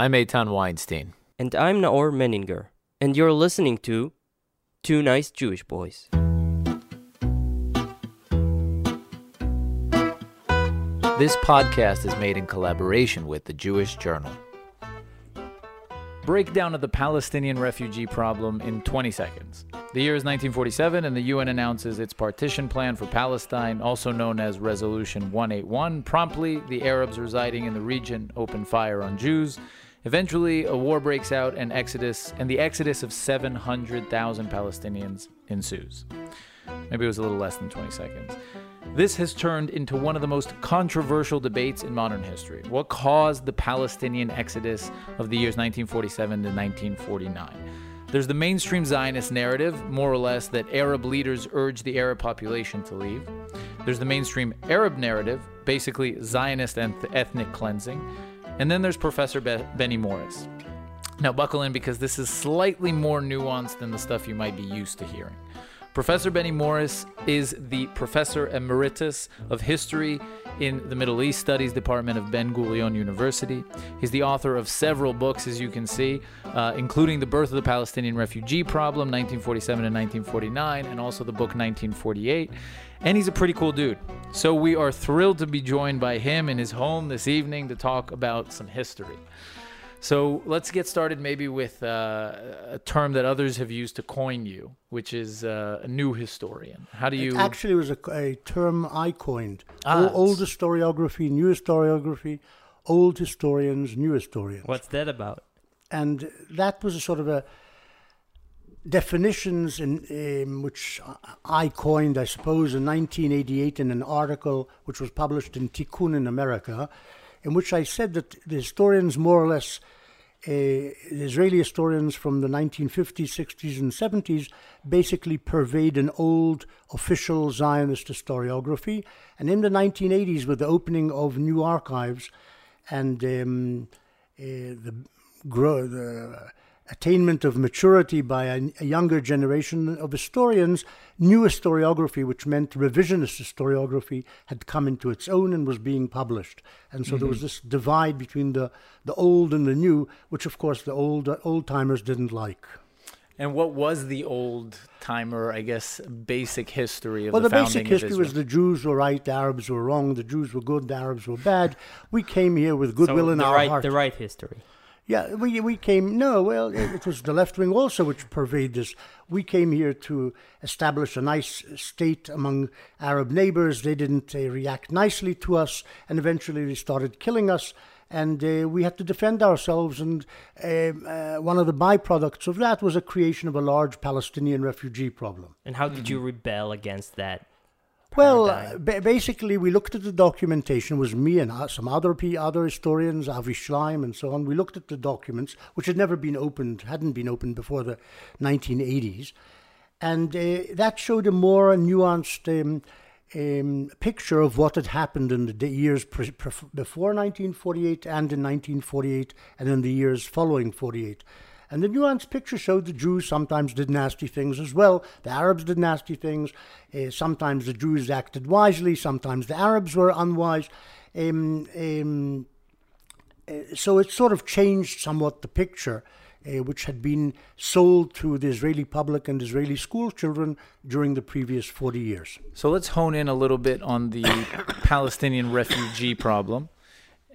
I'm Eitan Weinstein. And I'm Naor Meningher. And you're listening to Two Nice Jewish Boys. This podcast is made in collaboration with the Jewish Journal. Breakdown of the Palestinian refugee problem in 20 seconds. The year is 1947, and the UN announces its partition plan for Palestine, also known as Resolution 181. Promptly, the Arabs residing in the region open fire on Jews. Eventually, a war breaks out, and exodus, and the exodus of 700,000 Palestinians ensues. Maybe it was a little less than 20 seconds. This has turned into one of the most controversial debates in modern history. What caused the Palestinian exodus of the years 1947 to 1949? There's the mainstream Zionist narrative, more or less, that Arab leaders urged the Arab population to leave. There's the mainstream Arab narrative, basically Zionist and ethnic cleansing. And then there's Professor Be- Benny Morris. Now, buckle in because this is slightly more nuanced than the stuff you might be used to hearing. Professor Benny Morris is the professor emeritus of history in the Middle East Studies Department of Ben Gurion University. He's the author of several books, as you can see, uh, including The Birth of the Palestinian Refugee Problem, 1947 and 1949, and also the book 1948. And he's a pretty cool dude. So we are thrilled to be joined by him in his home this evening to talk about some history. So let's get started maybe with uh, a term that others have used to coin you, which is uh, a new historian. How do you. It actually was a, a term I coined. Ah, O- old historiography, new historiography, old historians, new historians. What's that about? And that was a sort of a definitions in um, which I coined, I suppose, in 1988 in an article which was published in Tikkun in America, in which I said that the historians more or less uh, Israeli historians from the 1950s, 60s, and 70s basically pervade an old official Zionist historiography. And in the 1980s, with the opening of new archives and um, uh, the, the attainment of maturity by a, a, younger generation of historians, new historiography, which meant revisionist historiography, had come into its own and was being published. And so mm-hmm. there was this divide between the, the old and the new, which of course the old old timers didn't like. And what was the old timer, I guess, basic history of well, the, Aaron? Well the basic history was the Jews were right, the Arabs were wrong, the Jews were good, the Arabs were bad. We came here with goodwill so in our right, heart. The right history. Yeah, we we came. No, well, it, was the left wing also which pervaded this. We came here to establish a nice state among Arab neighbors. They didn't uh, react nicely to us, and eventually they started killing us. And uh, we had to defend ourselves. And um, uh, one of the byproducts of that was a creation of a large Palestinian refugee problem. And how did you rebel against that? Well, uh, ba- basically, we looked at the documentation. It was me and uh, some other p- other historians, Avi Shlaim and so on. We looked at the documents, which had never been opened, hadn't been opened before the 1980s, and uh, that showed a more nuanced um, um, picture of what had happened in the years pre- pre- before 1948 and in 1948 and in the years following 48. And the nuanced picture showed the Jews sometimes did nasty things as well. The Arabs did nasty things. Uh, sometimes the Jews acted wisely. Sometimes the Arabs were unwise. Um, um, uh, so it sort of changed somewhat the picture, uh, which had been sold to the Israeli public and Israeli school children during the previous 40 years. So let's hone in a little bit on the Palestinian refugee problem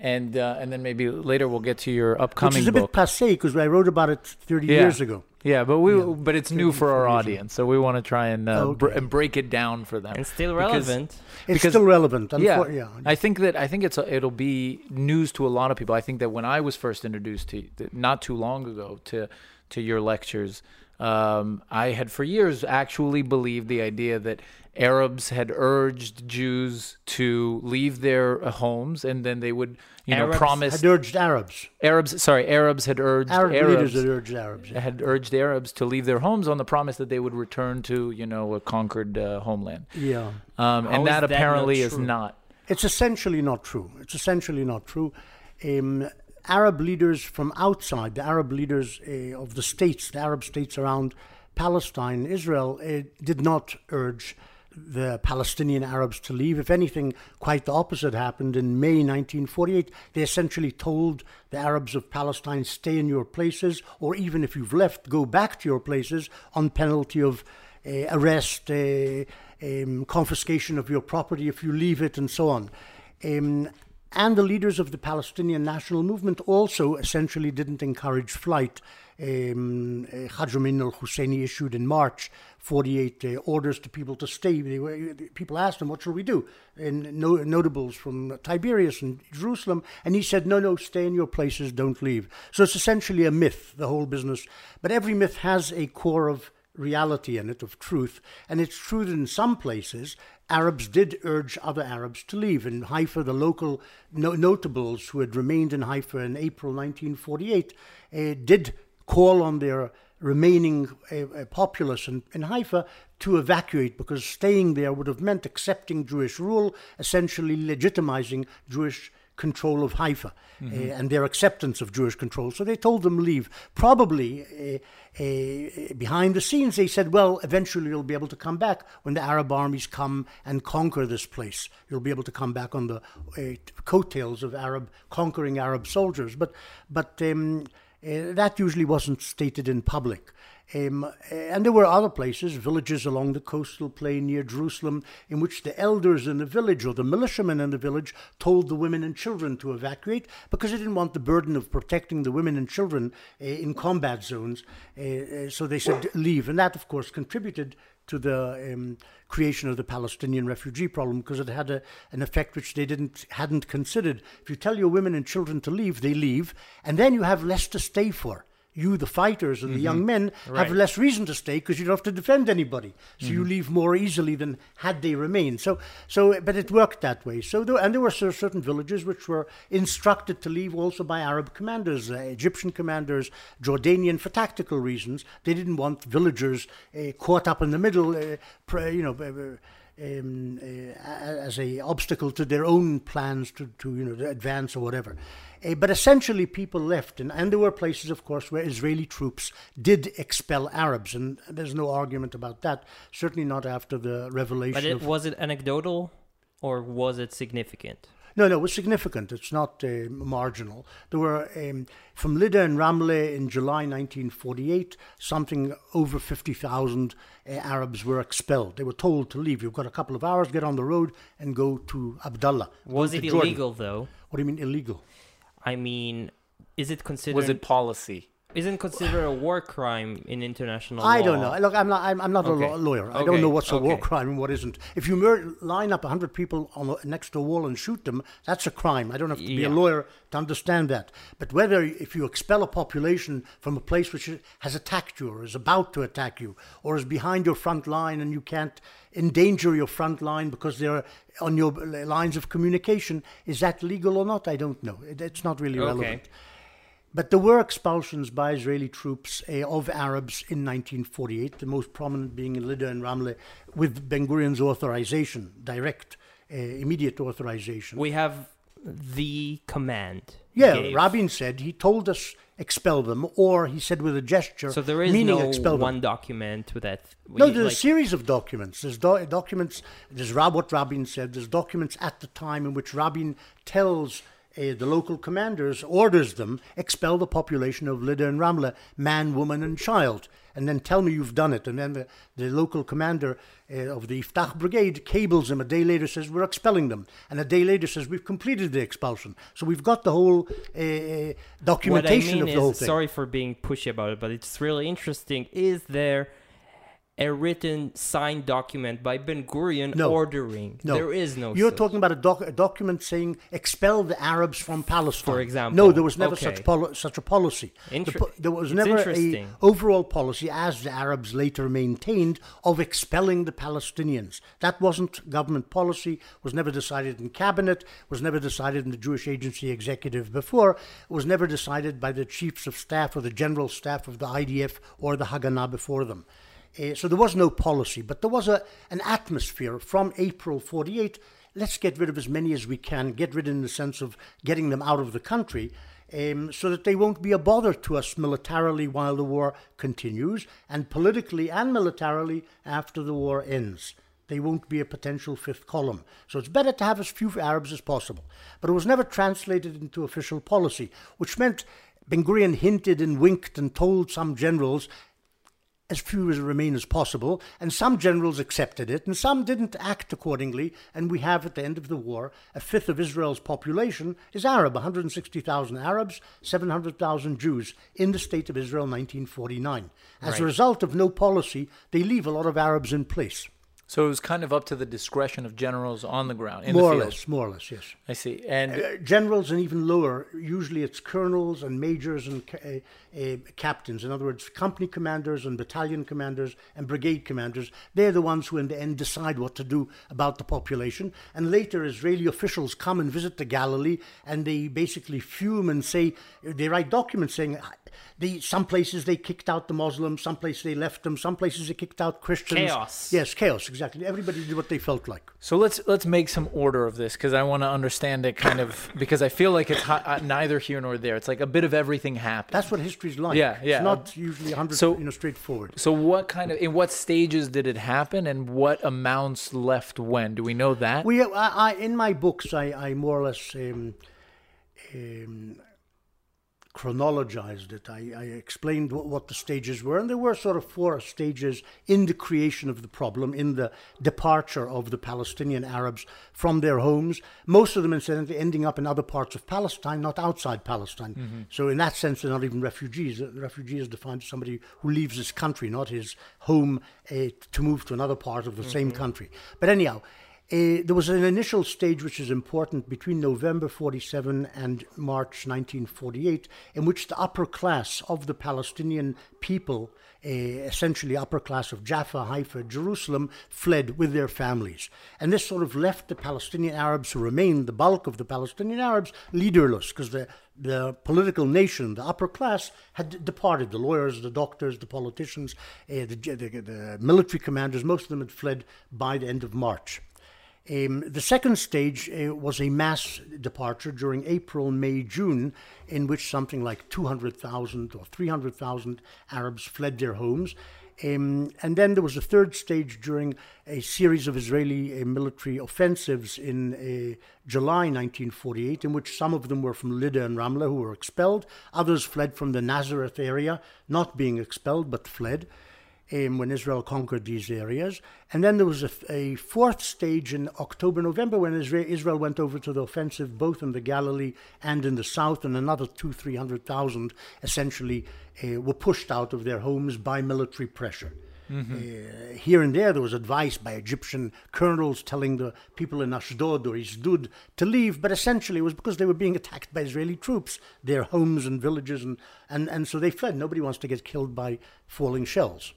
and uh, and then maybe later we'll get to your upcoming Which is a book. bit passé because I wrote about it 30 Yeah. years ago. Yeah, but we Yeah. but it's new for our audience, so we want to try and uh, Okay. br- and break it down for them. And still Because- relevant. It's Because- still relevant. yeah, unfor- yeah. I think that I think it's a, it'll be news to a lot of people. I think that when I was first introduced to not too long ago to to your lectures, um, I had for years actually believed the idea that Arabs had urged Jews to leave their uh, homes, and then they would you know Arabs promise had urged Arabs. Arabs. Sorry, Arabs had urged Arab Arabs leaders had urged Arabs. yeah. had urged Arabs to leave their homes on the promise that they would return to, you know, a conquered uh, homeland. Yeah. Um, and that that not apparently is not. It's essentially not true. It's essentially not true. Um, Arab leaders from outside, the Arab leaders uh, of the states, the Arab states around Palestine, Israel, uh, did not urge the Palestinian Arabs to leave. If anything, quite the opposite happened in May 1948. They essentially told the Arabs of Palestine, stay in your places, or even if you've left, go back to your places on penalty of uh, arrest, uh, um, confiscation of your property if you leave it, and so on. Um, and the leaders of the Palestinian national movement also essentially didn't encourage flight. Um, uh, al Husseini issued in March 48 uh, orders to people to stay. Were, people asked him, What shall we do? And no, notables from Tiberias and Jerusalem. And he said, No, no, stay in your places, don't leave. So it's essentially a myth, the whole business. But every myth has a core of reality in it, of truth. And it's true that in some places, Arabs did urge other Arabs to leave. In Haifa, the local no- notables who had remained in Haifa in April 1948 uh, did call on their remaining uh, populace in, in Haifa to evacuate because staying there would have meant accepting Jewish rule, essentially legitimizing Jewish control of Haifa mm-hmm. uh, and their acceptance of Jewish control. So they told them leave. Probably uh, uh, behind the scenes, they said, well, eventually you'll be able to come back when the Arab armies come and conquer this place. You'll be able to come back on the uh, coattails of Arab conquering Arab soldiers. But but um, uh, that usually wasn't stated in public. Um, and there were other places, villages along the coastal plain near Jerusalem, in which the elders in the village or the militiamen in the village told the women and children to evacuate because they didn't want the burden of protecting the women and children uh, in combat zones. Uh so they said leave. And that, of course, contributed to the um, creation of the Palestinian refugee problem because it had a, an effect which they didn't hadn't considered. If you tell your women and children to leave, they leave, and then you have less to stay for you, the fighters and mm-hmm. the young mm-hmm. men, right. have less reason to stay because you don't have to defend anybody. So mm-hmm. you leave more easily than had they remained. So, so, but it worked that way. So, there, and there were certain villages which were instructed to leave also by Arab commanders, uh, Egyptian commanders, Jordanian for tactical reasons. They didn't want villagers uh, caught up in the middle, uh, you know. Um, uh, as a obstacle to their own plans to, to you know advance or whatever. Uh, but essentially, people left, and, and there were places, of course, where Israeli troops did expel Arabs, and there's no argument about that. Certainly not after the revelation. But it, was it anecdotal, or was it significant? No, no, it was significant. It's not uh, marginal. There were, um, from Lida and Ramle in July 1948, something over 50,000 uh, Arabs were expelled. They were told to leave. You've got a couple of hours, get on the road, and go to Abdullah. Was it illegal, though? What do you mean illegal? I mean, is it considered? Was it policy? Isn't considered a war crime in international I law? don't know. Look, I'm not. I'm, I'm not okay. a lawyer. I don't know what's a okay. war crime and what isn't. If you mur- line up hundred people on next to a wall and shoot them, that's a crime. I don't have to be yeah. a lawyer to understand that. But whether if you expel a population from a place which has attacked you or is about to attack you or is behind your front line and you can't endanger your front line because they're on your lines of communication, is that legal or not? I don't know. It, it's not really relevant. But there were expulsions by Israeli troops uh, of Arabs in 1948, the most prominent being in Lida and Ramle, with Ben Gurion's authorization, direct, uh, immediate authorization. We have the command. Yeah, gave. Rabin said he told us expel them, or he said with a gesture. So there is meaning no expel one them. document with that. No, there's like... a series of documents. There's do- documents. There's what Rabin said. There's documents at the time in which Rabin tells uh, the local commanders orders them expel the population of Lida and Ramla, man, woman, and child, and then tell me you've done it. And then the, the local commander uh, of the Iftach brigade cables him a day later, says we're expelling them, and a day later says we've completed the expulsion. So we've got the whole uh, documentation of the whole thing. Sorry for being pushy about it, but it's really interesting. Is there a written signed document by Ben Gurion no. ordering. No. There is no. You're such. talking about a, doc- a, document saying expel the Arabs from Palestine. For example. No, there was never okay. such poli- such a policy. Inter- the, there was never a overall policy, as the Arabs later maintained, of expelling the Palestinians. That wasn't government policy. Was never decided in cabinet. Was never decided in the Jewish Agency executive before. Was never decided by the chiefs of staff or the general staff of the IDF or the Haganah before them. Uh, so there was no policy, but there was a, an atmosphere from April 48. Let's get rid of as many as we can, get rid in the sense of getting them out of the country. Um, so that they won't be a bother to us militarily while the war continues, and politically and militarily after the war ends. they won't be a potential fifth column. So it's better to have as few Arabs as possible. But it was never translated into official policy, which meant Ben Gurion hinted and winked and told some generals as few as remain as possible, and some generals accepted it, and some didn't act accordingly. And we have, at the end of the war, a fifth of Israel's population is Arab 160,000 Arabs, 700,000 Jews in the state of Israel 1949. As Right. a result of no policy, they leave a lot of Arabs in place. So it was kind of up to the discretion of generals on the ground in more the or less, more or less, yes. I see. And Uh, generals and even lower, usually it's colonels and majors and ca- uh, uh, captains. In other words, company commanders and battalion commanders and brigade commanders. They're the ones who, in the end, decide what to do about the population. And later, Israeli officials come and visit the Galilee, and they basically fume and say they write documents saying. The, some places they kicked out the Muslims, some places they left them, some places they kicked out Christians. Chaos. Yes, chaos, exactly. Everybody did what they felt like. So let's let's make some order of this because I want to understand it kind of because I feel like it's hi- uh, neither here nor there. It's like a bit of everything happened. That's what history's like. Yeah, yeah. It's not usually 100 So- you know, straightforward. so what kind of in what stages did it happen and what amounts left when? Do we know that? We, I, I, in my books, I, I more or less um, um, chronologized it. I, I explained what, what the stages were, and there were sort of four stages in the creation of the problem, in the departure of the Palestinian Arabs from their homes. Most of them, incidentally, ending up in other parts of Palestine, not outside Palestine. So, in that sense, they're not even refugees. A refugee is defined as somebody who leaves his country, not his home, uh, to move to another part of the same country. But anyhow. There was an initial stage which is important between November 47 and March 1948, in which the upper class of the Palestinian people, essentially upper class of Jaffa, Haifa, Jerusalem, fled with their families. And this sort of left the Palestinian Arabs who remained, the bulk of the Palestinian Arabs, leaderless, because the the political nation, the upper class, had departed. The lawyers, the doctors, the politicians, uh, the, the, the military commanders, most of them had fled by the end of March. Um, the second stage uh, was a mass departure during April, May, June, in which something like 200,000 or 300,000 Arabs fled their homes. Um, and then there was a third stage during a series of Israeli uh, military offensives in uh, July 1948, in which some of them were from Lydda and Ramla, who were expelled. Others fled from the Nazareth area, not being expelled, but fled um, when Israel conquered these areas. And then there was a, a fourth stage in October, November, when Israel, Israel went over to the offensive both in the Galilee and in the south, and another two, three hundred thousand essentially uh, were pushed out of their homes by military pressure. Uh, here and there, there was advice by Egyptian colonels telling the people in Ashdod or Isdud to leave, but essentially it was because they were being attacked by Israeli troops, their homes and villages, and, and, and so they fled. Nobody wants to get killed by falling shells.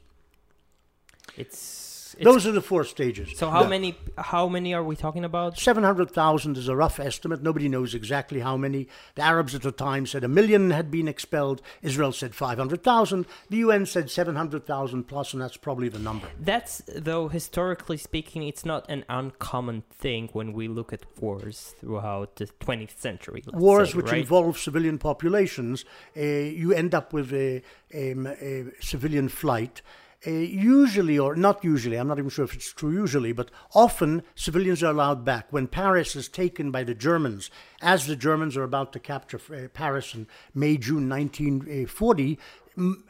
It's, it's Those are the four stages. so how many how many are we talking about? 700,000 is a rough estimate. Nobody knows exactly how many. The Arabs at the time said a million had been expelled. Israel said 500,000. The UN said 700,000 plus, and that's probably the number. That's though historically speaking, it's not an uncommon thing when we look at wars throughout the 20th century. Wars say, which right? involve civilian populations, uh, you end up with a, um, a civilian flight. Uh, usually, or not usually, I'm not even sure if it's true usually, but often civilians are allowed back. When Paris is taken by the Germans, as the Germans are about to capture uh, Paris in May, June 1940,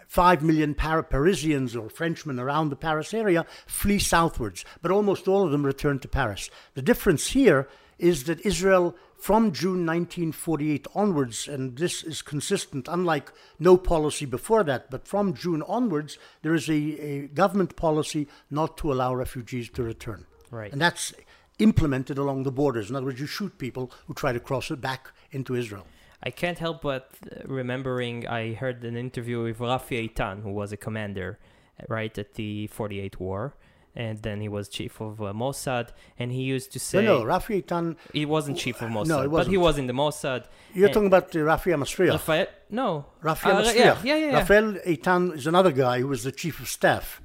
Five million Par- Parisians or Frenchmen around the Paris area flee southwards, but almost all of them return to Paris. The difference here is that Israel, from June 1948 onwards, and this is consistent, unlike no policy before that, but from June onwards, there is a, a government policy not to allow refugees to return. Right. And that's implemented along the borders. In other words, you shoot people who try to cross it back into Israel. I can't help but uh, remembering I heard an interview with Rafi Eitan, who was a commander, uh, right at the 48 war, and then he was chief of uh, Mossad, and he used to say No, no, Rafi Eitan, he wasn't chief of Mossad, No, he but he wasn't. in the Mossad. you're talking about uh, Rafi Amasriach. Rafael, no, Rafi Uh, yeah, yeah, yeah, yeah. Rafael Eitan is another guy who was the chief of staff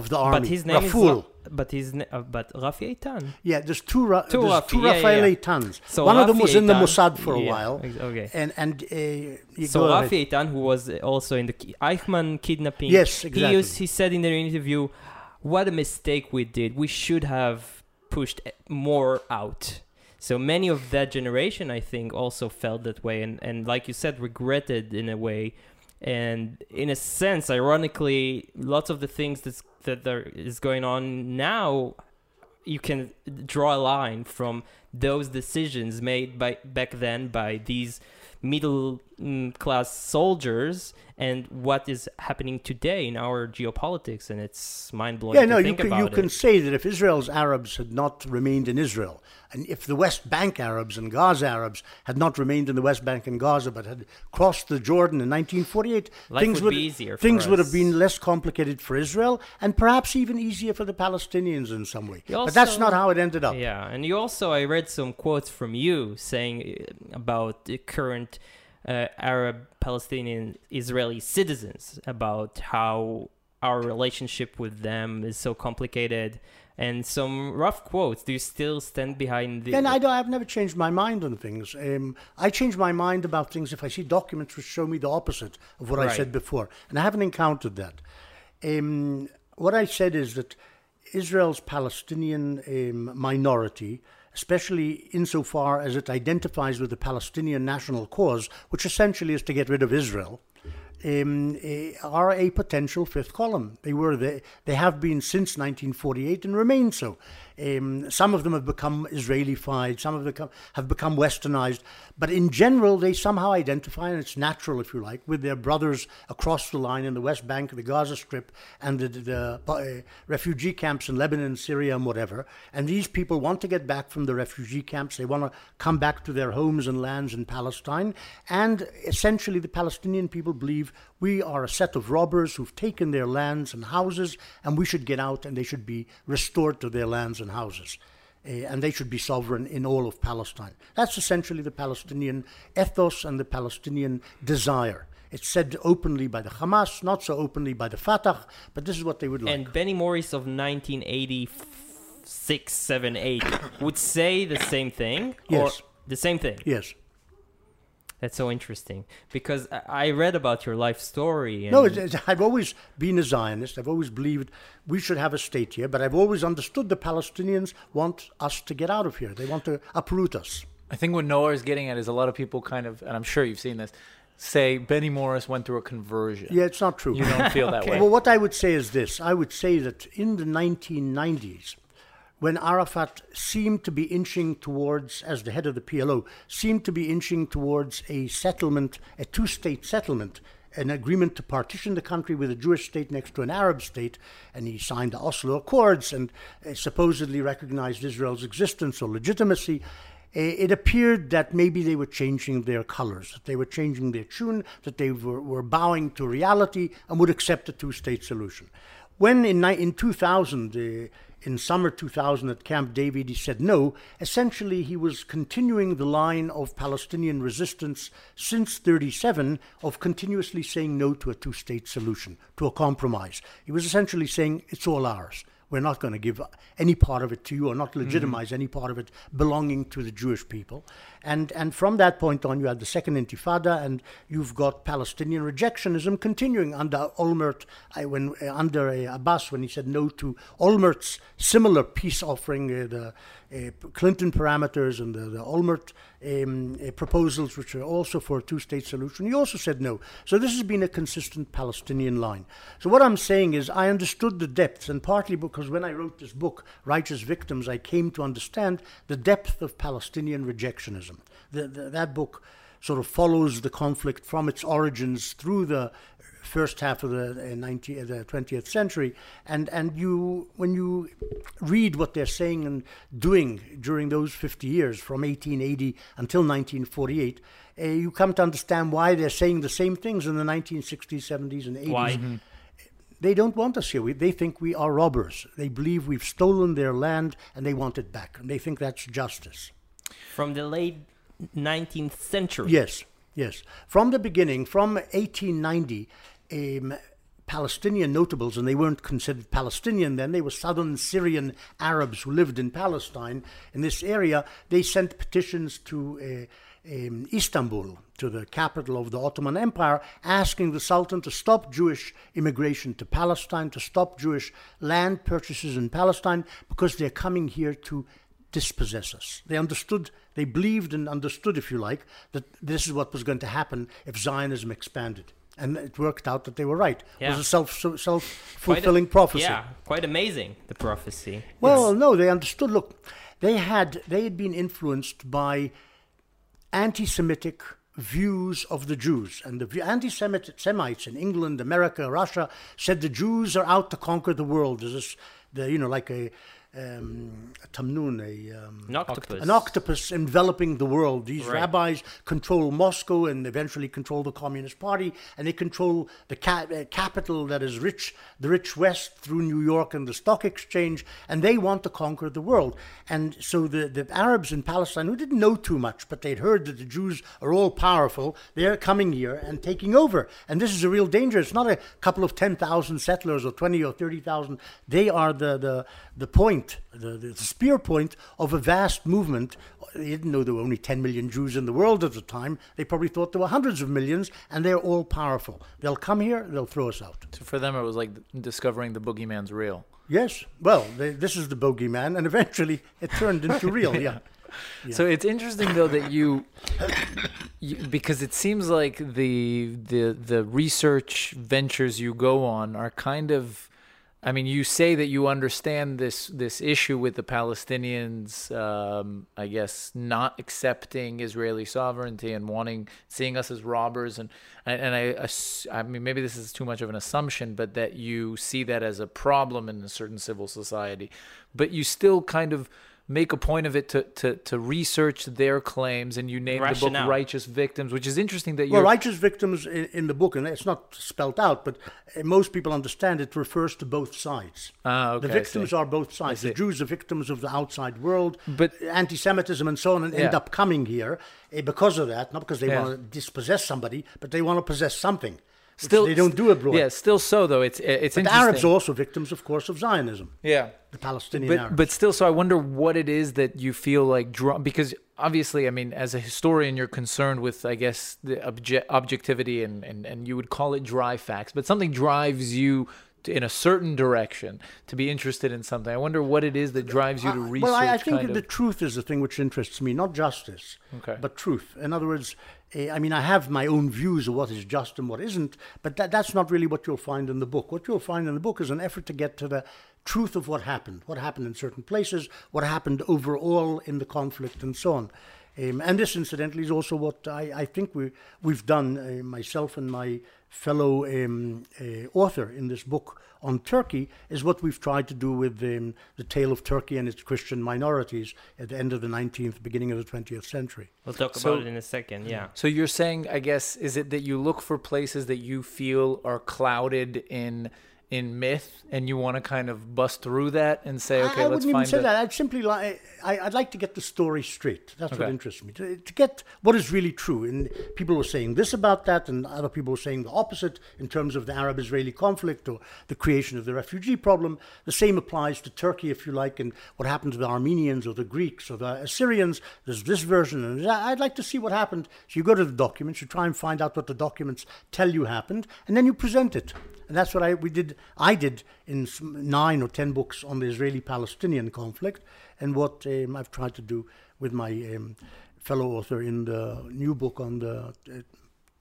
of the army. But his name is Raful. Ra- but his na- uh, but Rafi Eitan. Yeah, there's two, Ra- Two there's Rafi, two yeah, Rafael yeah. Eitans. So One of them Rafi was in the Eitan- Mossad for a while. Okay. And and uh, So go ahead. Eitan, who was also in the Eichmann kidnapping, Yes, he exactly. used he said in the interview, what a mistake we did. We should have pushed more out. So many of that generation, I think, also felt that way, and and like you said, regretted in a way. And in a sense, ironically, lots of the things that's, that there is going on now, you can draw a line from those decisions made by back then by these middle class soldiers and what is happening today in our geopolitics and it's mind blowing yeah no you can, you can say that if israel's arabs had not remained in israel and if the West Bank Arabs and Gaza Arabs had not remained in the West Bank and Gaza but had crossed the Jordan in 1948, Life things would, would things would have been less complicated for Israel and perhaps even easier for the Palestinians in some way. Also, but that's not how it ended up. Yeah, and you also I read some quotes from you saying uh, about the current uh, Arab Palestinian Israeli citizens about how our relationship with them is so complicated and some rough quotes. Do you still stand behind the? And I don't, I've never changed my mind on things. Um, I change my mind about things if I see documents which show me the opposite of what right. I said before, and I haven't encountered that. Um, what I said is that Israel's Palestinian um, minority, especially insofar as it identifies with the Palestinian national cause, which essentially is to get rid of Israel, um, uh, are a potential fifth column. They were the, they have been since 1948 and remain so. Um, some of them have become Israelified, some of them have become westernized, but in general, they somehow identify, and it's natural, if you like, with their brothers across the line in the West Bank, the Gaza Strip, and the, the uh, refugee camps in Lebanon, Syria, and whatever. And these people want to get back from the refugee camps. They want to come back to their homes and lands in Palestine. And essentially, the Palestinian people believe we are a set of robbers who've taken their lands and houses, and we should get out and they should be restored to their lands and houses. Uh, and they should be sovereign in all of Palestine. That's essentially the Palestinian ethos and the Palestinian desire. It's said openly by the Hamas, not so openly by the Fatah, but this is what they would like. And Benny Morris of 1986, 7, 8 would say the same thing? Yes. the same thing? Yes. That's so interesting because I read about your life story. no, I've always been a Zionist. I've always believed we should have a state here, but I've always understood the Palestinians want us to get out of here. They want to uproot us. I think what Naor is getting at is a lot of people kind of, and I'm sure you've seen this, say Benny Morris went through a conversion. Yeah, it's not true. You don't feel that okay. way. Well, what I would say is this I would say that in the 1990s, when Arafat seemed to be inching towards, as the head of the PLO, seemed to be inching towards a settlement, a two state settlement, an agreement to partition the country with a Jewish state next to an Arab state, and he signed the Oslo Accords and uh, supposedly recognized Israel's existence or legitimacy. Uh, it appeared that maybe they were changing their colors, that they were changing their tune, that they were, were bowing to reality and would accept a two state solution. When in, in 2000, uh, in summer 2000 at Camp David, he said no. Essentially, he was continuing the line of Palestinian resistance since 37 of continuously saying no to a two state solution, to a compromise. He was essentially saying it's all ours we're not going to give any part of it to you or not legitimize mm-hmm. any part of it belonging to the Jewish people. And, and from that point on, you had the Second Intifada, and you've got Palestinian rejectionism continuing under Olmert, when, uh, under uh, Abbas, when he said no to Olmert's similar peace offering, uh, the uh, Clinton parameters and the, the Olmert um, uh, proposals, which are also for a two state solution. He also said no. So this has been a consistent Palestinian line. So what I'm saying is, I understood the depths, and partly because when I wrote this book, Righteous Victims, I came to understand the depth of Palestinian rejectionism. The, the, that book sort of follows the conflict from its origins through the first half of the, 19th, the 20th century. And, and you, when you read what they're saying and doing during those 50 years, from 1880 until 1948, uh, you come to understand why they're saying the same things in the 1960s, 70s, and 80s. Why? Mm-hmm. They don't want us here. We, they think we are robbers. They believe we've stolen their land and they want it back. And they think that's justice. From the late 19th century? Yes, yes. From the beginning, from 1890, um, Palestinian notables, and they weren't considered Palestinian then, they were southern Syrian Arabs who lived in Palestine in this area. They sent petitions to uh, um, Istanbul, to the capital of the Ottoman Empire, asking the Sultan to stop Jewish immigration to Palestine, to stop Jewish land purchases in Palestine, because they're coming here to dispossess us. They understood, they believed and understood, if you like, that this is what was going to happen if Zionism expanded. And it worked out that they were right. Yeah. It was a self self fulfilling prophecy. Yeah, quite amazing the prophecy. Well, no, they understood. Look, they had they had been influenced by anti-Semitic views of the Jews, and the anti-Semitic Semites in England, America, Russia said the Jews are out to conquer the world. There's this, the, you know, like a um, a tamnun, a, um, An octopus. an octopus enveloping the world. These Right. rabbis control Moscow and eventually control the Communist Party, and they control the ca- uh, capital that is rich, the rich West through New York and the stock exchange, and they want to conquer the world. And so the, the Arabs in Palestine, who didn't know too much, but they'd heard that the Jews are all powerful, they're coming here and taking over. And this is a real danger. It's not a couple of 10,000 settlers or 20 or 30,000. They are the, the, the point, the, the spear point of a vast movement. They didn't know there were only 10 million Jews in the world at the time. They probably thought there were hundreds of millions, and they're all powerful. They'll come here, they'll throw us out. So for them, it was like discovering the boogeyman's real. Yes, well, they, this is the bogeyman, and eventually it turned into real, yeah. So it's interesting though that you, you because it seems like the the the research ventures you go on are kind of I mean you say that you understand this this issue with the Palestinians um, I guess not accepting Israeli sovereignty and wanting seeing us as robbers and and, I I mean maybe this is too much of an assumption but that you see that as a problem in a certain civil society. But you still kind of make a point of it to, to, to research their claims and you name the book righteous victims which is interesting that you're righteous victims in, in the book, and it's not spelt out, but uh, most people understand it refers to both sides. Ah, okay, the victims are both sides. The. Jews are victims of the outside world, But- anti-Semitism and so on, and end up coming here uh, because of that. Not because they Yeah. want to dispossess somebody, but they want to possess something. Still they don't do abroad. yeah still so though it's it's but Arabs are also victims, of course, of Zionism. yeah The Palestinian but Arabs. but still so i wonder what it is that you feel like draw because obviously i mean as a historian you're concerned with i guess the obje- objectivity and, and and you would call it dry facts but something drives you to, in a certain direction to be interested in something i wonder what it is that drives you to research Well, I, I think the of, truth is the thing which interests me, not justice, Okay. but truth. In other words, eh, I mean, I have my own views of what is just and what isn't, but that, that's not really what you'll find in the book. What you'll find in the book is an effort to get to the truth of what happened, what happened in certain places, what happened overall in the conflict, and so on. Um, and this, incidentally, is also what I, I think we, we've done, uh, myself and my fellow um, uh, author in this book on Turkey, is what we've tried to do with um, the tale of Turkey and its Christian minorities at the end of the 19th, beginning of the 20th century. We'll talk So- about it in a second. Yeah. So you're saying, I guess, is it that you look for places that you feel are clouded in in myth, and you want to kind of bust through that and say, okay, I, let's wouldn't even find say a- that. I'd simply like I, I'd like to get the story straight. That's what interests me. To, to get what is really true. And people were saying this about that, and other people were saying the opposite in terms of the Arab-Israeli conflict or the creation of the refugee problem. The same applies to Turkey, if you like, and what happened to the Armenians or the Greeks or the Assyrians. There's this version, and. I'd like to see what happened. So you go to the documents, you try and find out what the documents tell you happened, and then you present it. And that's what I we did. I did in nine or ten books on the Israeli-Palestinian conflict, and what um, I've tried to do with my um, fellow author in the new book on the uh,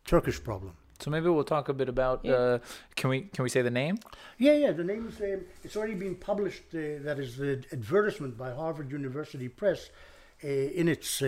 Turkish problem. So maybe we'll talk a bit about. Yeah. Uh, can we can we say the name? Yeah, yeah. The name is. Um, it's already been published. Uh, that is the advertisement by Harvard University Press uh, in its.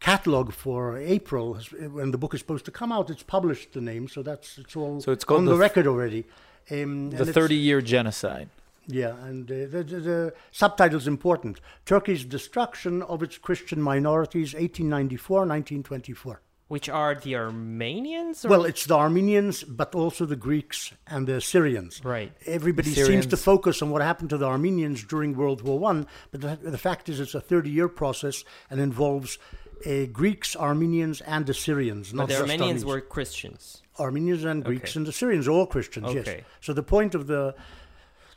Catalog for April has- when the book is supposed to come out it's published the name so that's it's all So it's called on the the, record already um, The Thirty Year Genocide. Yeah, and uh, the, the, the subtitle's important. Turkey's destruction of its Christian minorities, 1894-1924. Which are the Armenians? Or? Well, it's the Armenians, but also the Greeks and the Syrians. right. Everybody The seems to focus on what happened to the Armenians during World War One, but the, the fact is, it's a 30-year process and involves uh, Greeks, Armenians, and Assyrians. Syrians. But the Armenians Armenians. were Christians. Armenians and Greeks Okay. and the Syrians, all Christians. Yes. So the point of the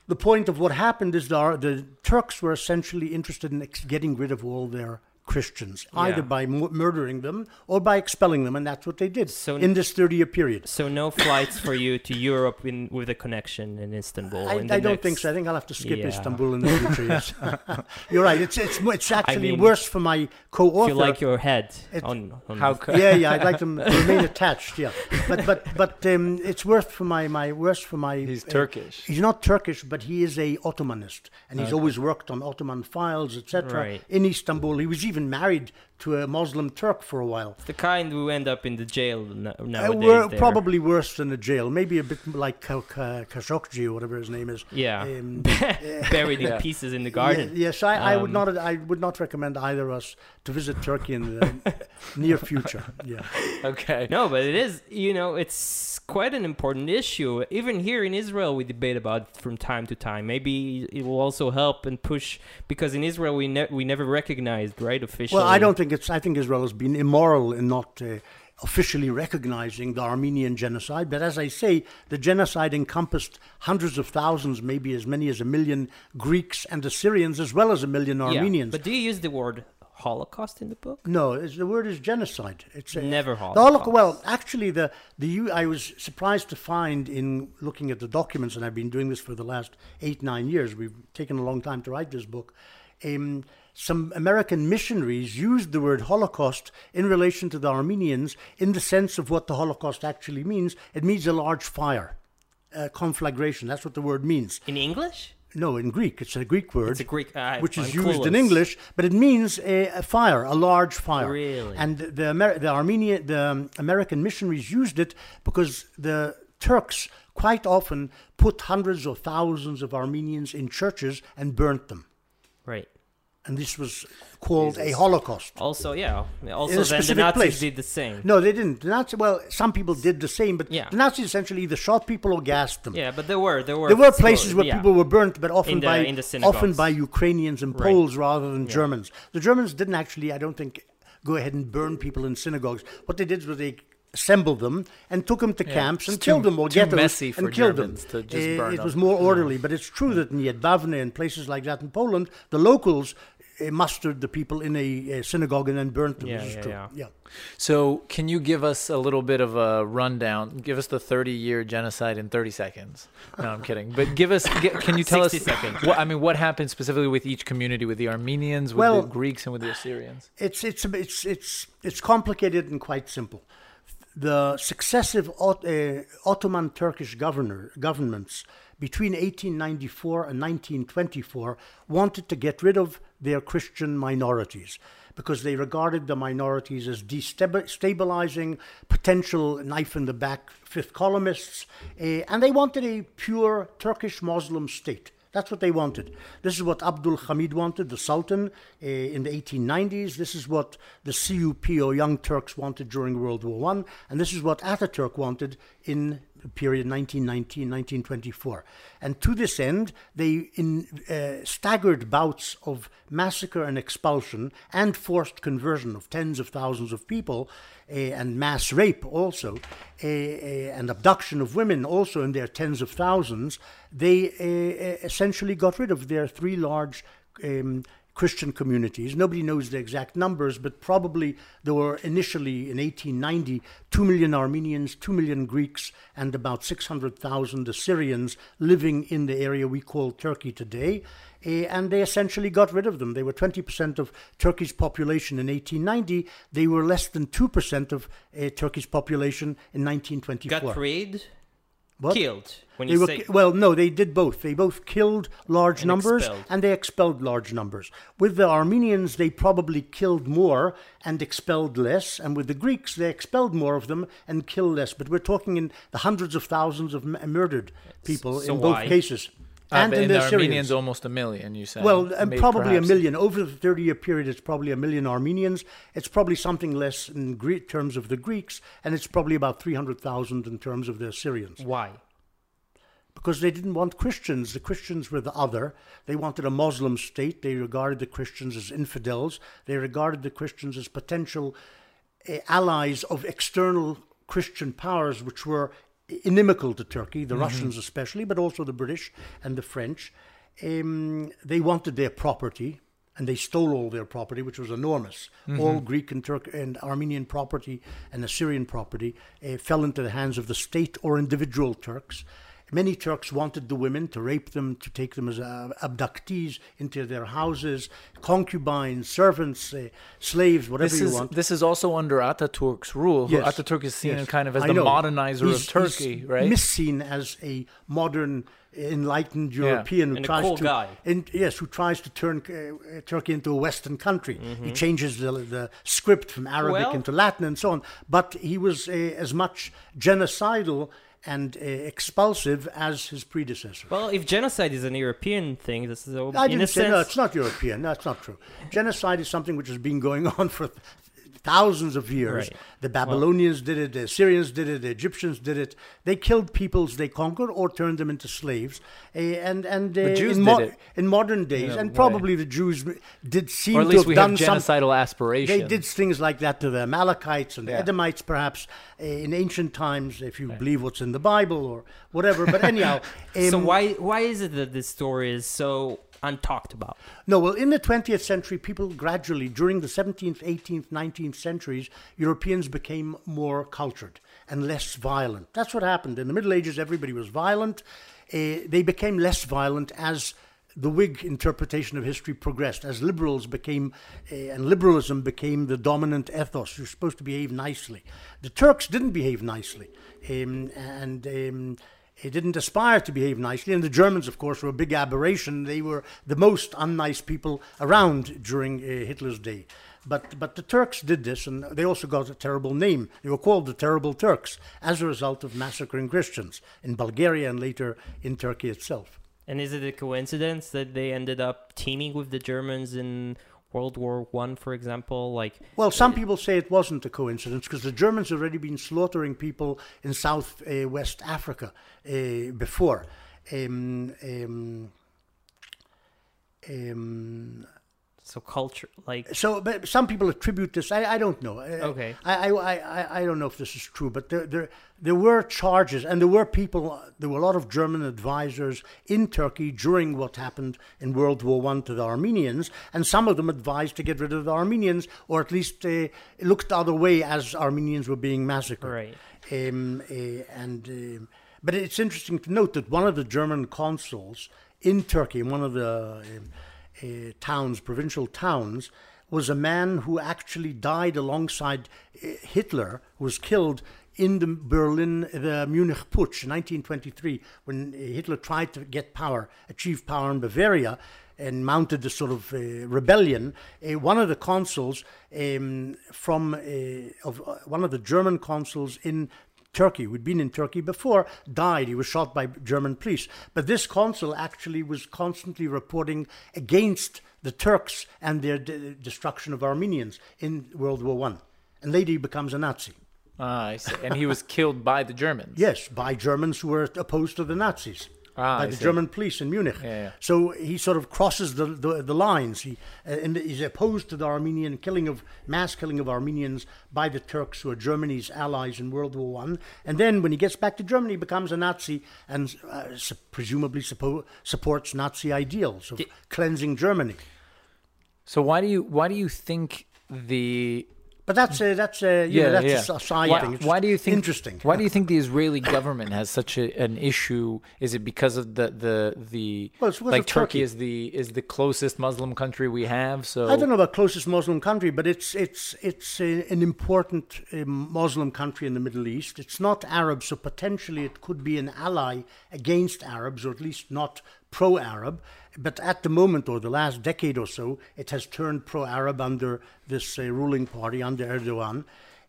the point of what happened is the the Turks were essentially interested in ex- getting rid of all their Christians, Yeah. either by mu- murdering them or by expelling them, and that's what they did So- in this 30 year period. So no flights for you to Europe in, with a connection in Istanbul. I, in I don't next- think so. I think I'll have to skip Yeah. Istanbul in the future. Yes, you're right. It's it's it's actually mean, worse for my co-author. You like your head It- on, on How the- co- yeah, yeah, I'd like them to remain attached. Yeah, but but but um, it's worse for my my worse for my. He's uh, Turkish. He's not Turkish, but he is a Ottomanist, and he's Okay. always worked on Ottoman files, etc. Right. In Istanbul, he was even married to a Muslim Turk for a while. the kind who end up in the jail no- Uh, nowadays. were probably worse than a jail, maybe a bit like Ka- Ka- Khashoggi or whatever his name is. Yeah. Um, buried in Yeah. pieces in the Ye- garden. yes, I, I would Um, not. I would not recommend either of us to visit Turkey in the near future. Yeah. Okay. No, but it is, you know, it's quite an important issue. Even here in Israel, we debate about it from time to time. Maybe it will also help and push because in Israel we ne- we never recognized, right, officially. Well, I don't think it's. I think Israel has been immoral in not uh, officially recognizing the Armenian genocide. But as I say, the genocide encompassed hundreds of thousands, maybe as many as a million Greeks and Assyrians, as well as a million Yeah, Armenians. But do you use the word Holocaust in the book? no, it's, the word is genocide. It's a, Never The Holocaust. Holocaust. Well, actually, the the I was surprised to find in looking at the documents, and I've been doing this for the last eight nine years. We've taken a long time to write this book. Um, some American missionaries used the word Holocaust in relation to the Armenians in the sense of what the Holocaust actually means. It means a large fire, a conflagration. That's what the word means. In English? No, in Greek, it's a Greek word It's a Greek. Uh, which is used in. English, but it means a, a fire, a large fire. Really? And the Amer- the Armenian, the um, American missionaries used it because the Turks quite often put hundreds or thousands of Armenians in churches and burnt them. And this was called a Holocaust. Also, yeah. Also, then the Nazis place. did the same. No, they didn't. The Nazi, well, some people did the same, but Yeah. the Nazis essentially either shot people or gassed them. Yeah, but there were there were There were places where yeah. people were burnt, but often the- by often by Ukrainians and Right. Poles rather than Yeah. Germans. The Germans didn't actually, I don't think, go ahead and burn people in synagogues. What they did was they assembled them and took them to Yeah, camps and killed too- them or ghettos messy for and killed Germans them. to just burn it was more orderly, but it's true that in Jedwabne and places like that in Poland, the locals uh, mustered the people in a, uh synagogue and then burnt them. Yeah, this is yeah, yeah. So, can you give us a little bit of a rundown? Give us the 30 year genocide in 30 seconds. No, I'm kidding. But give us, can you tell 60 us, seconds. what, I mean, what happened specifically with each community, with the Armenians, with Well- the Greeks, and with the Assyrians? It's it's it's it's it's complicated and quite simple. The successive uh, Ottoman Turkish governor governments between 1894 and 1924 wanted to get rid of their Christian minorities because they regarded the minorities as destabilizing, potential knife in the back fifth columnists, uh, and they wanted a pure Turkish Muslim state. That's what they wanted. This is what Abdul Hamid wanted, the Sultan, uh, in the 1890s. This is what the CUP or Young Turks wanted during World War One, and this is what Ataturk wanted in period 1919-1924. And to this end, they, in uh, staggered bouts of massacre and expulsion and forced conversion of tens of thousands of people, uh, and mass rape also, uh, uh, and abduction of women also in their tens of thousands, they uh, essentially got rid of their three large um, Christian communities. Nobody knows the exact numbers, but probably there were initially in 1890 2 million Armenians, 2 million Greeks, and about 600,000 Assyrians living in the area we call Turkey today. Uh, and they essentially got rid of them. They were 20% of Turkey's population in 1890. They were less than 2% of uh, Turkey's population in 1924. Got rid, What? killed. When They you were, say well, no, they did both. They both killed large And numbers expelled. and they expelled large numbers. With the Armenians, they probably killed more and expelled less. And with the Greeks, they expelled more of them and killed less. But we're talking in the hundreds of thousands of m- murdered people so in both why? cases. And in in the. Armenians, almost a million, you said. Well, and probably perhaps. a million. Over the 30 year period, it's probably a million Armenians. It's probably something less in Gre- terms of the Greeks, and it's probably about 300,000 in terms of the Assyrians. why? Because they didn't want Christians. The Christians were the other. They wanted a Muslim state. They regarded the Christians as infidels. They regarded the Christians as potential uh, allies of external Christian powers, which were inimical to Turkey, the Russians especially, but also the British and the French. Um, they wanted their property. and they stole all their property, which was enormous. Mm-hmm. All Greek and Turk and Armenian property and Assyrian property uh, fell into the hands of the state or individual Turks. Many Turks wanted the women to rape them, to take them as uh, abductees into their houses, concubines, servants, uh, slaves, whatever this you is, want. This is also under Ataturk's rule. Yes. Ataturk is seen yes. kind of as I the know. modernizer he's, of Turkey, he's right? Misseen as a modern, enlightened European who And a tries cool to, guy. in- yes, who tries to turn uh, Turkey into a Western country. Mm-hmm. He changes the, the script from Arabic Well- into Latin and so on. But he was uh, as much genocidal and uh, expulsive as his predecessor. Well, if genocide is an European thing, this is a, I in didn't a say sense. no. It's not European. That's not true. Genocide is something which has been going on for thousands of years. Right. The Babylonians did it. The Assyrians did it. The Egyptians did it. They killed peoples they conquered or turned them into slaves. Uh, and and uh, in, it. in modern days, and probably the Jews did seem or at to least have we have done some genocidal aspirations. they did things like that to the Amalekites and the Yeah. Edomites, perhaps uh, in ancient times, if you believe what's in the Bible or whatever. But anyhow, so um, why why is it that this story is so untalked about? No, well, in the 20th century, people gradually, during the 17th, 18th, 19th centuries, Europeans became more cultured and less violent. That's what happened. In the Middle Ages, everybody was violent. Uh, they became less violent as the Whig interpretation of history progressed, as liberals became, uh, and liberalism became the dominant ethos. You're supposed to behave nicely. The Turks didn't behave nicely. Um, and. Um, he didn't aspire to behave nicely. And the Germans, of course, were a big aberration. They were the most unnice people around during uh, Hitler's day. But, but the Turks did this, and they also got a terrible name. They were called the Terrible Turks as a result of massacring Christians in Bulgaria and later in Turkey itself. And is it a coincidence that they ended up teaming with the Germans in World War One, for example? Like, Well, some people say it wasn't a coincidence because the Germans had already been slaughtering people in South uh, West Africa uh, before. Um, um, um, so culture, like, so, but some people attribute this. I, I don't know. Uh, Okay. I, I, I, I don't know if this is true, but there, there, there were charges, and there were people. There were a lot of German advisors in Turkey during what happened in World War One to the Armenians, and some of them advised to get rid of the Armenians, or at least uh, looked the other way as Armenians were being massacred. Right. Um, uh, and um but it's interesting to note that one of the German consuls in Turkey, one of the um, uh, towns, provincial towns, was a man who actually died alongside uh, Hitler, who was killed in the Berlin, the Munich Putsch in 1923, when uh, Hitler tried to get power, achieve power in Bavaria, and mounted this sort of uh, rebellion. Uh, one of the consuls um, from uh, of uh, one of the German consuls in Turkey, who'd been in Turkey before, died. He was shot by German police. But this consul actually was constantly reporting against the Turks and their de- destruction of Armenians in World War One. And later he becomes a Nazi. Ah, I see. And he was killed by the Germans. Yes, by Germans who were opposed to the Nazis. Ah, by I the see. German police in Munich. Yeah, yeah. So he sort of crosses the, the, the lines. He uh, and he's opposed to the Armenian killing of mass killing of Armenians by the Turks, who are Germany's allies in World War One. And then when he gets back to Germany, he becomes a Nazi and uh, su- presumably suppo- supports Nazi ideals of cleansing Germany. So why do you why do you think the But that's a, that's a, you know, yeah, that's yeah. a side why, thing. It's why do you think interesting? Why do you think the Israeli government has such a, an issue? Is it because of the the the Well, it's like Turkey Turkey. is the is the closest Muslim country we have? So I don't know about closest Muslim country, but it's it's it's a, an important um, Muslim country in the Middle East. It's not Arab, so potentially it could be an ally against Arabs, or at least not pro-Arab. But at the moment, or the last decade or so, it has turned pro-Arab under this uh, ruling party under Erdogan.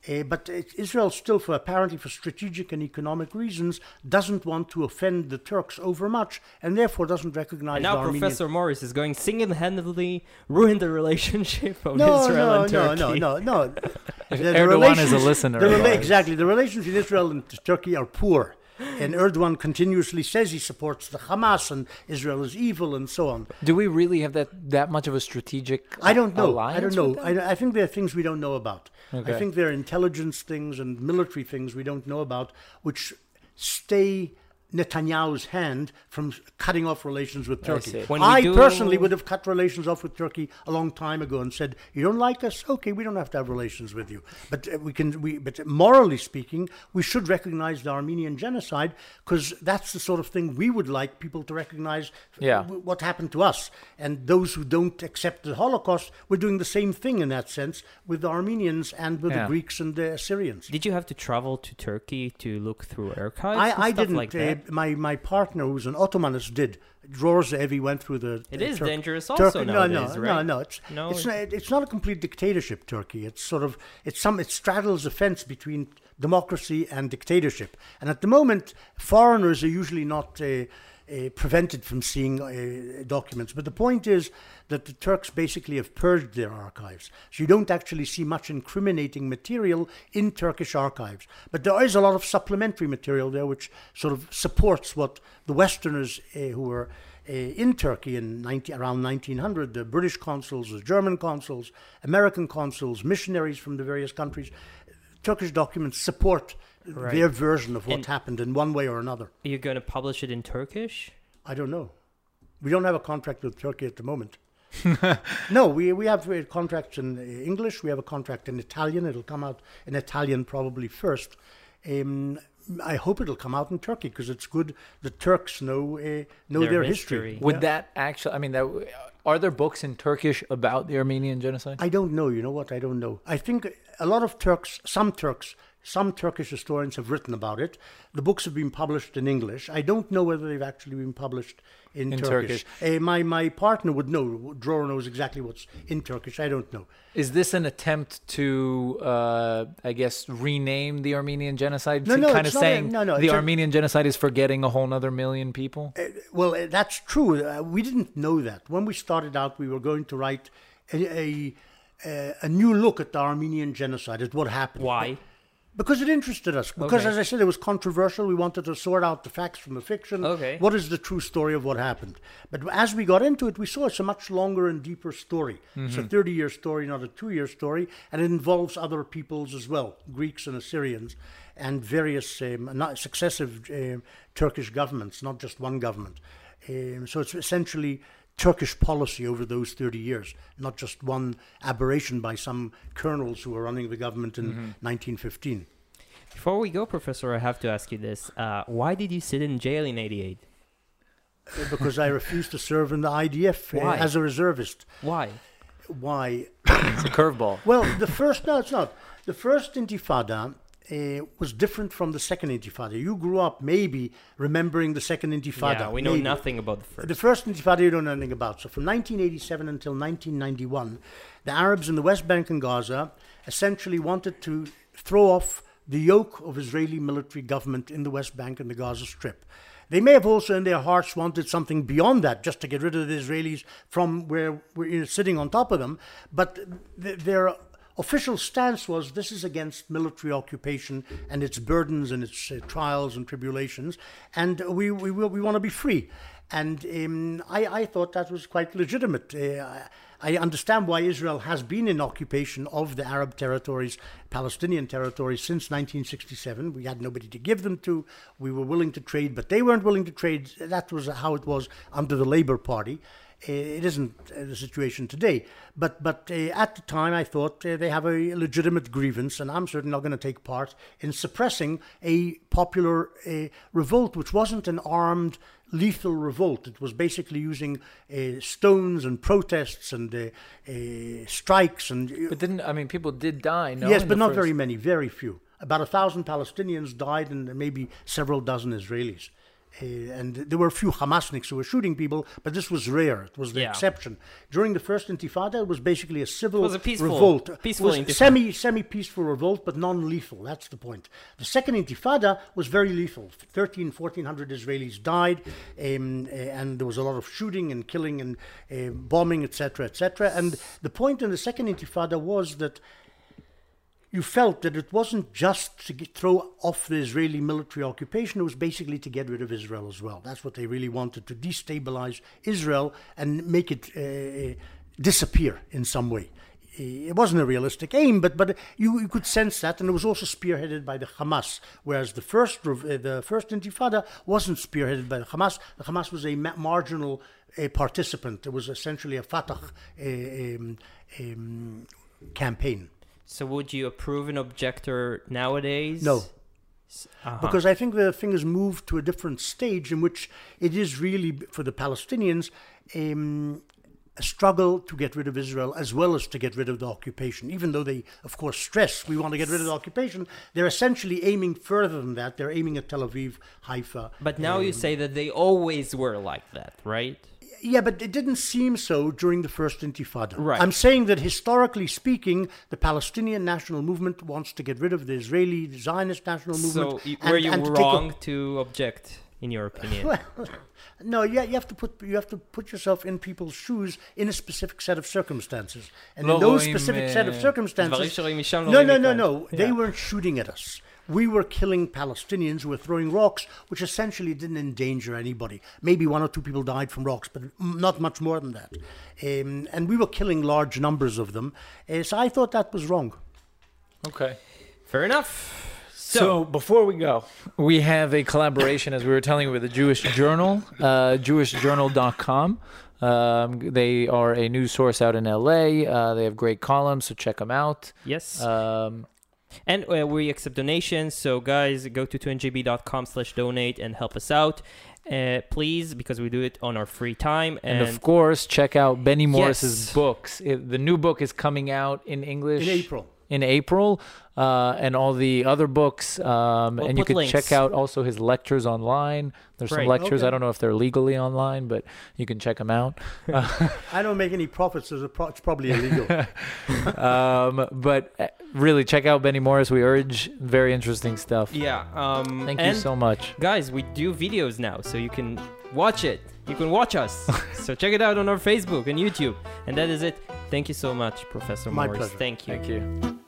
Uh, but it, Israel still, for apparently for strategic and economic reasons, doesn't want to offend the Turks overmuch, and therefore doesn't recognize and now the Armenian Professor Morris is going single-handedly ruin the relationship of no, Israel no, and no, Turkey. no, no, no. The- the Erdogan is a listener the rela- exactly. The relations with Israel and Turkey are poor. And Erdogan continuously says he supports the Hamas and Israel is evil and so on. do we really have that that much of a strategic? I don't know. I don't know. I, I think there are things we don't know about. Okay. I think there are intelligence things and military things we don't know about, which stay Netanyahu's hand from cutting off relations with Turkey. we I do- personally would have cut relations off with Turkey a long time ago and said, "You don't like us? Okay, we don't have to have relations with you." But uh, we can. We, but morally speaking, we should recognize the Armenian genocide because that's the sort of thing we would like people to recognize. Yeah. w- what happened to us, and those who don't accept the Holocaust, we're doing the same thing in that sense with the Armenians and with Yeah. the Greeks and the Assyrians. Did you have to travel to Turkey to look through archives? I, I didn't. Like that? uh, my my partner, who's an Ottomanist, did. Dror Ze'evi, he went through the. It the is Turk- dangerous also Turkey- no, no, nowadays, no, right? no. It's No, it's it- not, it's not a complete dictatorship. Turkey. It's sort of it's some it straddles a fence between democracy and dictatorship. And at the moment, foreigners are usually not. Uh, uh, prevented from seeing uh, documents. But the point is that the Turks basically have purged their archives. So you don't actually see much incriminating material in Turkish archives. But there is a lot of supplementary material there which sort of supports what the Westerners uh, who were uh, in Turkey in 90, around 1900, the British consuls, the German consuls, American consuls, missionaries from the various countries, Turkish documents support Right. their version of what And- happened in one way or another. Are You're going to publish it in Turkish? I don't know. We don't have a contract with Turkey at the moment. no, we, we have uh, contracts in uh, English. We have a contract in Italian. It'll come out in Italian probably first. Um, I hope it'll come out in Turkey because it's good. The Turks know uh, know Their their, history. history. Would Yeah. that actually? I mean, that are there books in Turkish about the Armenian genocide? I don't know. You know what? I don't know. I think a lot of Turks, some Turks, some Turkish historians have written about it. The books have been published in English. I don't know whether they've actually been published in, In Turkish. Uh, my my partner would know. Dror knows exactly what's in Turkish. I don't know. Is this an attempt to, uh, I guess, rename the Armenian genocide? No, no, kind of it's not a- no, no, the it's a- Armenian genocide is forgetting a whole other million people. Uh, well, uh, that's true. Uh, we didn't know that when we started out. We were going to write a a, a, a new look at the Armenian genocide, at what happened. Why? Because it interested us. Because, Okay. as I said, it was controversial. We wanted to sort out the facts from the fiction. Okay. What is the true story of what happened? But as we got into it, we saw it's a much longer and deeper story. It's a 30 year story, not a two year story. And it involves other peoples as well Greeks and Assyrians and various um, successive um, Turkish governments, not just one government. Um, so it's essentially Turkish policy over those 30 years, not just one aberration by some colonels who were running the government in 1915. Before we go, Professor, I have to ask you this. Uh, why did you sit in jail in 88? Uh, because I refused to serve in the IDF uh, as a reservist. Why? Why? It's a curveball. Well, the first, no, it's not. The first Intifada uh, was different from the second Intifada. You grew up maybe remembering the second Intifada. yeah, we know maybe. nothing about the first. The first Intifada you don't know anything about. So from 1987 until 1991, the Arabs in the West Bank and Gaza essentially wanted to throw off the yoke of Israeli military government in the West Bank and the Gaza Strip. They may have also in their hearts wanted something beyond that, just to get rid of the Israelis from where we're you know, sitting on top of them. But th- their official stance was this is against military occupation and its burdens and its uh, trials and tribulations, and we we, we want to be free. And um, I, I thought that was quite legitimate. Uh, I understand why Israel has been in occupation of the Arab territories, Palestinian territories, since 1967. We had nobody to give them to. We were willing to trade, but they weren't willing to trade. That was how it was under the Labour Party. It isn't the situation today, but but uh, at the time I thought uh, they have a legitimate grievance, and I'm certainly not going to take part in suppressing a popular uh, revolt, which wasn't an armed, lethal revolt. It was basically using uh, stones and protests and uh, uh, strikes and But didn't I mean people did die? No, yes, but not first- very many, very few. About a thousand Palestinians died, and maybe several dozen Israelis. Uh, and there were a few Hamasniks who were shooting people, but this was rare. It was the Yeah. exception. During the first Intifada, it was basically a civil was a peaceful- revolt. peaceful it was semi semi peaceful revolt, but non lethal. That's the point. The second Intifada was very lethal. 13, 1400 Israelis died, um, uh, and there was a lot of shooting and killing and uh, bombing, etc., etc. And the point in the second Intifada was that you felt that it wasn't just to get, throw off the Israeli military occupation, it was basically to get rid of Israel as well. That's what they really wanted to destabilize Israel and make it uh, disappear in some way. it wasn't a realistic aim, but but you, you could sense that, and it was also spearheaded by the Hamas. Whereas the first uh, the first Intifada wasn't spearheaded by the Hamas. The Hamas was a ma- marginal uh, participant. It was essentially a Fatah uh, um, um, campaign. So would you approve an objector nowadays? No. Uh-huh. Because I think the thing has moved to a different stage in which it is really for the Palestinians um, a struggle to get rid of Israel as well as to get rid of the occupation. Even though they, of course, stress we want to get rid of the occupation, they're essentially aiming further than that. They're aiming at Tel Aviv, Haifa. But now um, you say that they always were like that, right? Yeah, but it didn't seem so during the first Intifada. Right. I'm saying that historically speaking, the Palestinian national movement wants to get rid of the Israeli Zionist national movement. So, were you and wrong to, to object? in your opinion? Well, no, you, you have to put you have to put yourself in people's shoes in a specific set of circumstances, and in those specific set of circumstances, no, no, no, no, they weren't shooting at us. We were killing Palestinians who were throwing rocks, which essentially didn't endanger anybody. Maybe one or two people died from rocks, but not much more than that. Um, and we were killing large numbers of them. Uh, so I thought that was wrong. Okay. Fair enough. So, so, before we go, we have a collaboration, as we were telling you, with the Jewish Journal, uh, jewishjournal.com. Um, they are a news source out in LA. Uh, they have great columns, so check them out. Yes. Um, and uh, we accept donations, so guys, go to 2njb.com slash donate and help us out. Uh, please, because we do it on our free time. And, and of course, check out Benny Morris's yes. books. It, the new book is coming out in English in April in April, uh, and all the other books. Um, we'll and you can links. check out also his lectures online. There's some lectures. Okay. I don't know if they're legally online, but you can check them out. I don't make any profits. So it's probably illegal. um, but uh, really, check out Benny Morris. We urge very interesting stuff. Yeah. Um, Thank you so much, guys. We do videos now, so you can watch it. You can watch us. so check it out on our Facebook and YouTube. And that is it. Thank you so much, Professor My Morris. Pleasure. Thank you. Thank you.